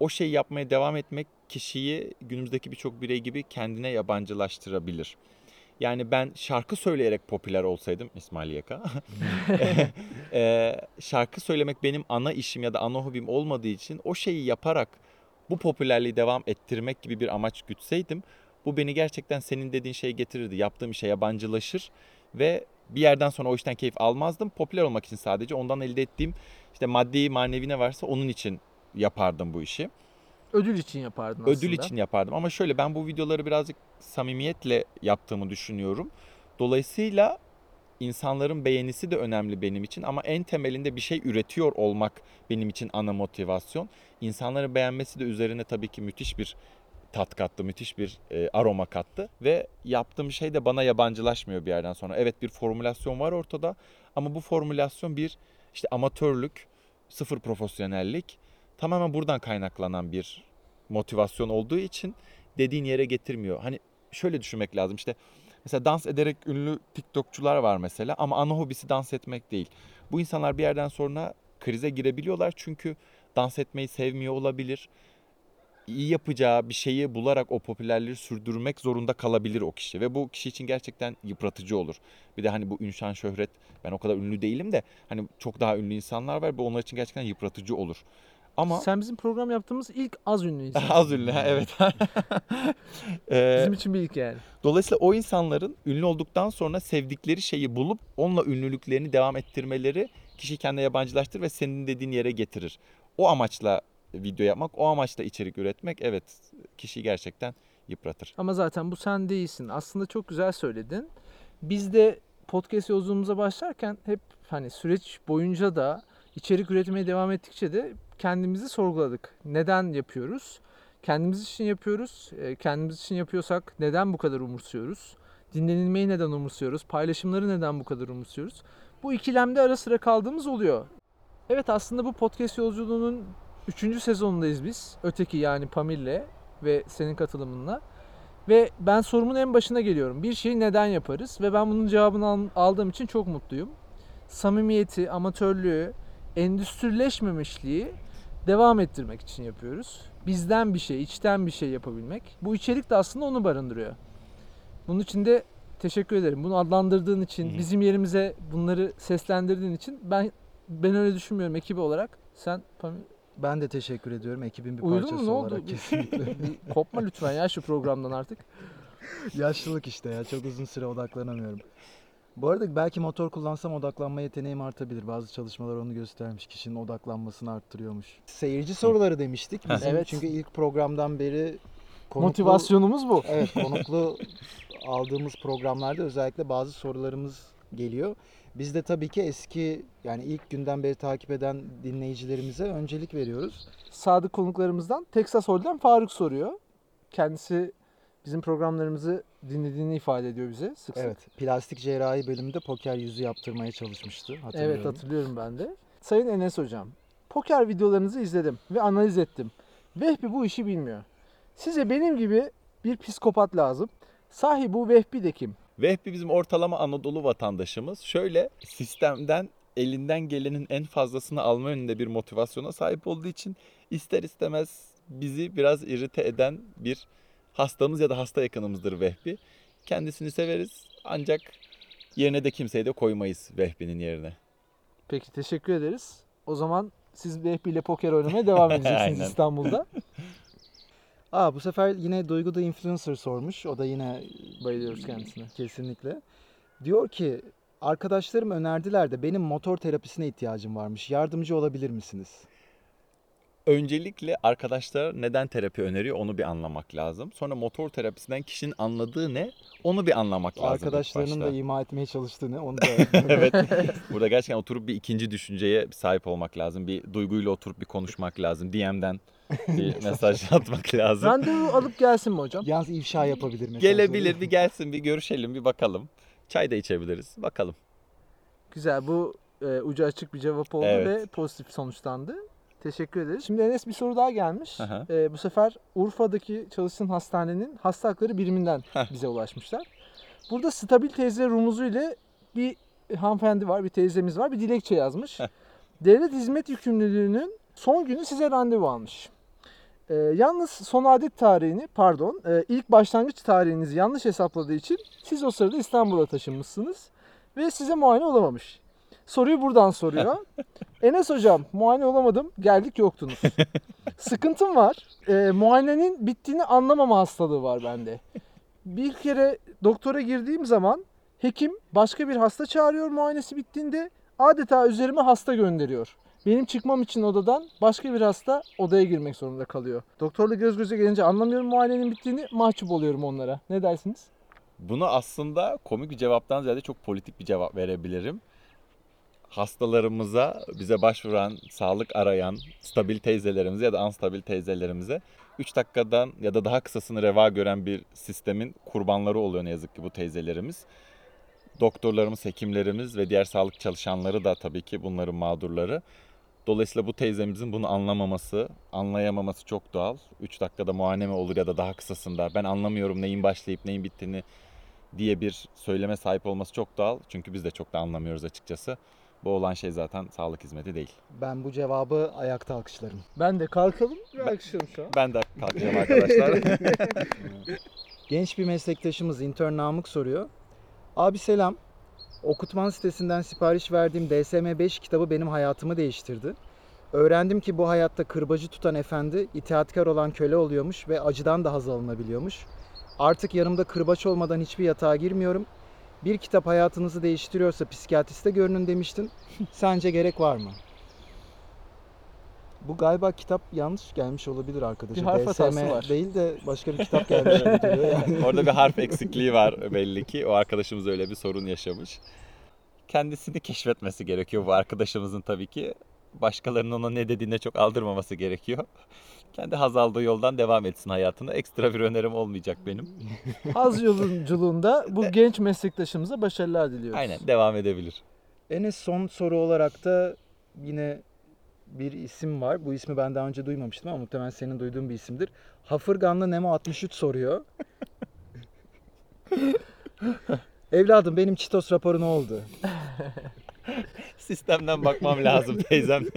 o şeyi yapmaya devam etmek kişiyi günümüzdeki birçok birey gibi kendine yabancılaştırabilir. Yani ben şarkı söyleyerek popüler olsaydım İsmail Yaka, eee, şarkı söylemek benim ana işim ya da ana hobim olmadığı için o şeyi yaparak bu popülerliği devam ettirmek gibi bir amaç gütseydim bu beni gerçekten senin dediğin şeye getirirdi. Yaptığım işe yabancılaşır ve bir yerden sonra o işten keyif almazdım. Popüler olmak için sadece ondan elde ettiğim işte maddi manevi ne varsa onun için yapardım bu işi. Ödül için yapardın aslında. Ödül için yapardım ama şöyle ben bu videoları birazcık samimiyetle yaptığımı düşünüyorum. Dolayısıyla insanların beğenisi de önemli benim için ama en temelinde bir şey üretiyor olmak benim için ana motivasyon. İnsanların beğenmesi de üzerine tabii ki müthiş bir tat kattı, müthiş bir e, aroma kattı ve yaptığım şey de bana yabancılaşmıyor bir yerden sonra. Evet bir formülasyon var ortada ama bu formülasyon bir işte amatörlük, sıfır profesyonellik tamamen buradan kaynaklanan bir motivasyon olduğu için dediğin yere getirmiyor. Hani şöyle düşünmek lazım işte mesela dans ederek ünlü TikTokçular var mesela ama ana hobisi dans etmek değil. Bu insanlar bir yerden sonra krize girebiliyorlar çünkü dans etmeyi sevmiyor olabilir. İyi yapacağı bir şeyi bularak o popülerliği sürdürmek zorunda kalabilir o kişi ve bu kişi için gerçekten yıpratıcı olur. Bir de hani bu ünşan şöhret ben o kadar ünlü değilim de hani çok daha ünlü insanlar var ve onlar için gerçekten yıpratıcı olur. Ama Sen bizim program yaptığımız ilk az ünlü insan. az ünlü ha, evet. Ee, Bizim için bir ilk yani. Dolayısıyla o insanların ünlü olduktan sonra sevdikleri şeyi bulup onunla ünlülüklerini devam ettirmeleri kişiyi kendine yabancılaştırır ve senin dediğin yere getirir. O amaçla video yapmak, o amaçla içerik üretmek evet kişiyi gerçekten yıpratır. Ama zaten bu sen değilsin. Aslında çok güzel söyledin. Biz de podcast yolculuğumuza başlarken hep hani süreç boyunca da içerik üretmeye devam ettikçe de kendimizi sorguladık. Neden yapıyoruz? Kendimiz için yapıyoruz. E, Kendimiz için yapıyorsak neden bu kadar umursuyoruz? Dinlenilmeyi neden umursuyoruz? Paylaşımları neden bu kadar umursuyoruz? Bu ikilemde ara sıra kaldığımız oluyor. Evet aslında bu podcast yolculuğunun 3. sezonundayız biz. Öteki yani Pamir'le ve senin katılımınla. Ve ben sorumun en başına geliyorum. Bir şeyi neden yaparız? Ve ben bunun cevabını al- aldığım için çok mutluyum. Samimiyeti, amatörlüğü, endüstrileşmemişliği devam ettirmek için yapıyoruz. Bizden bir şey, içten bir şey yapabilmek. Bu içerik de aslında onu barındırıyor. Bunun için de teşekkür ederim. Bunu adlandırdığın için, Hı hı. bizim yerimize bunları seslendirdiğin için ben ben öyle düşünmüyorum ekibi olarak. Sen Pamir, Ben de teşekkür ediyorum ekibin bir Uyudun mu? parçası Ne oldu? olarak kesinlikle. bir kopma lütfen ya şu programdan artık. Yaşlılık işte ya çok uzun süre odaklanamıyorum. Bu arada belki motor kullansam odaklanma yeteneğim artabilir. Bazı çalışmalar onu göstermiş. Kişinin odaklanmasını arttırıyormuş. Seyirci soruları demiştik. Bizim Evet. çünkü ilk programdan beri konuklu- Motivasyonumuz bu. Evet konuklu aldığımız programlarda özellikle bazı sorularımız geliyor. Biz de tabii ki eski yani ilk günden beri takip eden dinleyicilerimize öncelik veriyoruz. Sadık konuklarımızdan Texas Hold'den Faruk soruyor. Kendisi bizim programlarımızı dinlediğini ifade ediyor bize sık sık. Evet plastik cerrahi bölümünde poker yüzü yaptırmaya çalışmıştı. Hatırlıyorum. Evet hatırlıyorum ben de. Sayın Enes Hocam, poker videolarınızı izledim ve analiz ettim. Vehbi bu işi bilmiyor. Size benim gibi bir psikopat lazım. Sahi bu Vehbi de kim? Vehbi bizim ortalama Anadolu vatandaşımız. Şöyle sistemden elinden gelenin en fazlasını alma yönünde bir motivasyona sahip olduğu için ister istemez bizi biraz irite eden bir hastamız ya da hasta yakınımızdır Vehbi. Kendisini severiz ancak yerine de kimseyi de koymayız Vehbi'nin yerine. Peki teşekkür ederiz. O zaman siz Vehbi ile poker oynamaya devam edeceksiniz. İstanbul'da. Aa bu sefer yine Duygu da influencer sormuş. O da yine Bayılıyoruz kendisine. kesinlikle. Diyor ki arkadaşlarım önerdiler de benim motor terapisine ihtiyacım varmış. Yardımcı olabilir misiniz? Öncelikle arkadaşlar neden terapi öneriyor onu bir anlamak lazım. Sonra motor terapisinden kişinin anladığı ne onu bir anlamak lazım. Arkadaşlarının da ima etmeye çalıştığını onu da evet. Burada gerçekten oturup bir ikinci düşünceye sahip olmak lazım. Bir duyguyla oturup bir konuşmak lazım. DM'den bir mesaj atmak lazım. Randevu alıp gelsin mi hocam? yalnız ifşa yapabilir mesela. Gelebilir bir gelsin bir görüşelim bir bakalım. Çay da içebiliriz. Bakalım. Güzel bu e, ucu açık bir cevap oldu Evet. ve pozitif sonuçlandı. Teşekkür ederiz. Şimdi Enes bir soru daha gelmiş. Aha. E, bu sefer Urfa'daki çalıştığın hastanenin hasta hakları biriminden Heh. bize ulaşmışlar. Burada stabil teyze rumuzu ile bir hanımefendi var, bir teyzemiz var, bir dilekçe yazmış. Heh. Devlet hizmet yükümlülüğünün son günü size randevu almış. E, yalnız son adet tarihini, pardon, e, ilk başlangıç tarihinizi yanlış hesapladığı için siz o sırada İstanbul'a taşınmışsınız ve size muayene olamamış. Soruyu buradan soruyor. Enes hocam muayene olamadım geldik yoktunuz. Sıkıntım var. Ee, muayenenin bittiğini anlamama hastalığı var bende. Bir kere doktora girdiğim zaman hekim başka bir hasta çağırıyor muayenesi bittiğinde adeta üzerime hasta gönderiyor. Benim çıkmam için odadan başka bir hasta odaya girmek zorunda kalıyor. Doktorla göz göze gelince anlamıyorum muayenenin bittiğini mahcup oluyorum onlara. Ne dersiniz? Bunu aslında komik bir cevaptan ziyade çok politik bir cevap verebilirim. Hastalarımıza, bize başvuran, sağlık arayan, stabil teyzelerimize ya da anstabil teyzelerimize 3 dakikadan ya da daha kısasını reva gören bir sistemin kurbanları oluyor ne yazık ki bu teyzelerimiz. Doktorlarımız, hekimlerimiz ve diğer sağlık çalışanları da tabii ki bunların mağdurları. Dolayısıyla bu teyzemizin bunu anlamaması, anlayamaması çok doğal. 3 dakikada muayene mi olur ya da daha kısasında ben anlamıyorum neyin başlayıp neyin bittiğini diye bir söyleme sahip olması çok doğal. Çünkü biz de çok da anlamıyoruz açıkçası. Bu olan şey zaten sağlık hizmeti değil. Ben bu cevabı ayakta alkışlarım. Ben de kalkalım ve alkışlıyorum şu an. Ben de kalkacağım arkadaşlar. Genç bir meslektaşımız intern Namık soruyor. Abi selam. Okutman sitesinden sipariş verdiğim DSM-5 kitabı benim hayatımı değiştirdi. Öğrendim ki bu hayatta kırbacı tutan efendi itaatkar olan köle oluyormuş ve acıdan da haz alınabiliyormuş. Artık yanımda kırbaç olmadan hiçbir yatağa girmiyorum. Bir kitap hayatınızı değiştiriyorsa psikiyatriste görünün demiştin. Sence gerek var mı? Bu galiba kitap yanlış gelmiş olabilir arkadaşa. Bir harf hatası DSM var. değil de başka bir kitap gelmiş duruyor yani. Orada bir harf eksikliği var belli ki. O arkadaşımız öyle bir sorun yaşamış. Kendisini keşfetmesi gerekiyor bu arkadaşımızın tabii ki. Başkalarının ona ne dediğine çok aldırmaması gerekiyor. Kendi haz aldığı yoldan devam etsin hayatına. Ekstra bir önerim olmayacak benim. Haz yolculuğunda bu genç meslektaşımıza başarılar diliyoruz. Aynen devam edebilir. Enes son soru olarak da yine bir isim var. Bu ismi ben daha önce duymamıştım ama muhtemelen senin duyduğun bir isimdir. Hafırganlı Nemo 63 soruyor. Evladım benim Çitos raporu ne oldu? Sistemden bakmam lazım teyzem.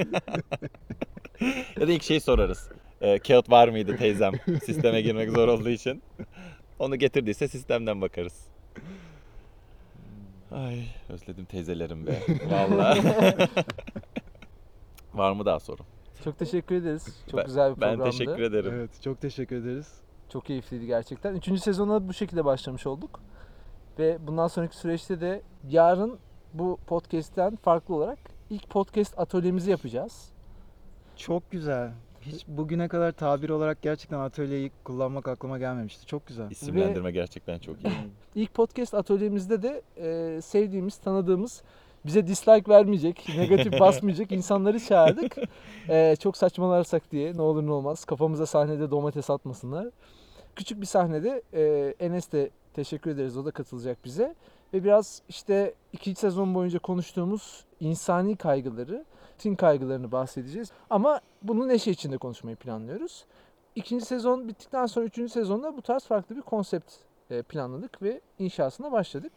ya da ilk şey sorarız. Ee, kağıt var mıydı teyzem? Sisteme girmek zor olduğu için. Onu getirdiyse sistemden bakarız. Ay özledim teyzelerim be. Vallahi. var mı daha soru? Çok teşekkür ederiz. Çok Ben- güzel bir Ben programdı. teşekkür ederim. Evet çok teşekkür ederiz. Çok keyifliydi gerçekten. Üçüncü sezona bu şekilde başlamış olduk. Ve bundan sonraki süreçte de yarın bu podcast'ten farklı olarak ilk podcast atölyemizi yapacağız. Çok güzel. Hiç bugüne kadar tabir olarak gerçekten atölyeyi kullanmak aklıma gelmemişti. Çok güzel. İsimlendirme gerçekten çok iyi. İlk podcast atölyemizde de e, sevdiğimiz, tanıdığımız, bize dislike vermeyecek, negatif basmayacak insanları çağırdık. E, çok saçmalarsak diye ne olur ne olmaz. Kafamıza sahnede domates atmasınlar. Küçük bir sahnede e, Enes de teşekkür ederiz. O da katılacak bize. Ve biraz işte ikinci sezon boyunca konuştuğumuz insani kaygıları, tin kaygılarını bahsedeceğiz. Ama bunu neşe içinde konuşmayı planlıyoruz. İkinci sezon bittikten sonra üçüncü sezonda bu tarz farklı bir konsept e, planladık ve inşasına başladık.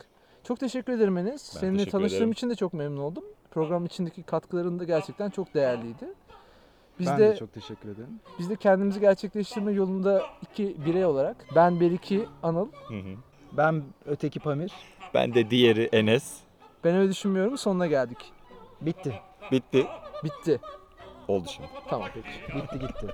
Çok teşekkür ederim Enes. Ben Seninle tanıştığım ederim. için de çok memnun oldum. Program içindeki katkıların da gerçekten çok değerliydi. Biz ben de, de çok teşekkür ederim. biz de kendimizi gerçekleştirme yolunda iki birey olarak ben Beriki Anıl. Hı hı. Ben öteki Pamir. ben de diğeri Enes. Ben öyle düşünmüyorum. Sonuna geldik. Bitti. Bitti. Bitti. Oldu şimdi. Tamam peki. Bitti gitti.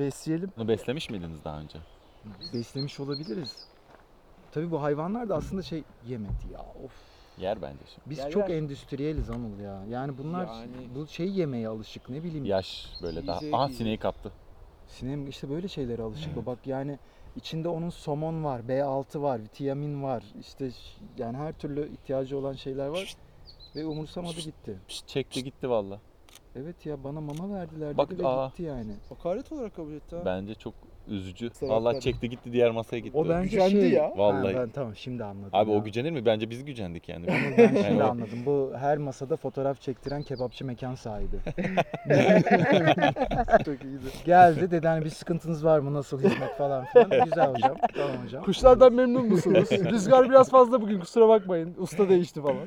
Besleyelim. Bunu beslemiş miydiniz daha önce? Beslemiş olabiliriz. Tabii bu hayvanlar da aslında şey yemedi ya. Of. Yer bence şimdi. Biz Yer çok yer. endüstriyeliz Anıl ya. Yani bunlar Yani- bu şey yemeye alışık ne bileyim. Yaş böyle daha. Yiyecek, Aha yiyecek. sineği kaptı. Sinem işte böyle şeylere alışık o. Bak yani içinde onun somon var, B6 var, vitamin var. İşte ş- yani her türlü ihtiyacı olan şeyler var. Ve umursamadı gitti. Pişt, çekti gitti valla. Evet ya bana mama verdiler Bak, dedi ve aa. gitti yani. Hakaret olarak kabul etti ha. Bence çok üzücü. Valla bakma. çekti gitti diğer masaya gitti. O bence Gücendi şey. ya. Ha, Vallahi. ben tamam şimdi anladım. Abi ya. o gücenir mi? Bence biz gücendik yani. Ben şimdi o- anladım. Bu her masada fotoğraf çektiren kebapçı mekan sahibi. Çok iyiydi. Geldi dedi hani bir sıkıntınız var mı nasıl hizmet falan filan. Güzel hocam. Tamam hocam. Kuşlardan memnun musunuz? Rüzgar biraz fazla bugün kusura bakmayın. Usta değişti falan.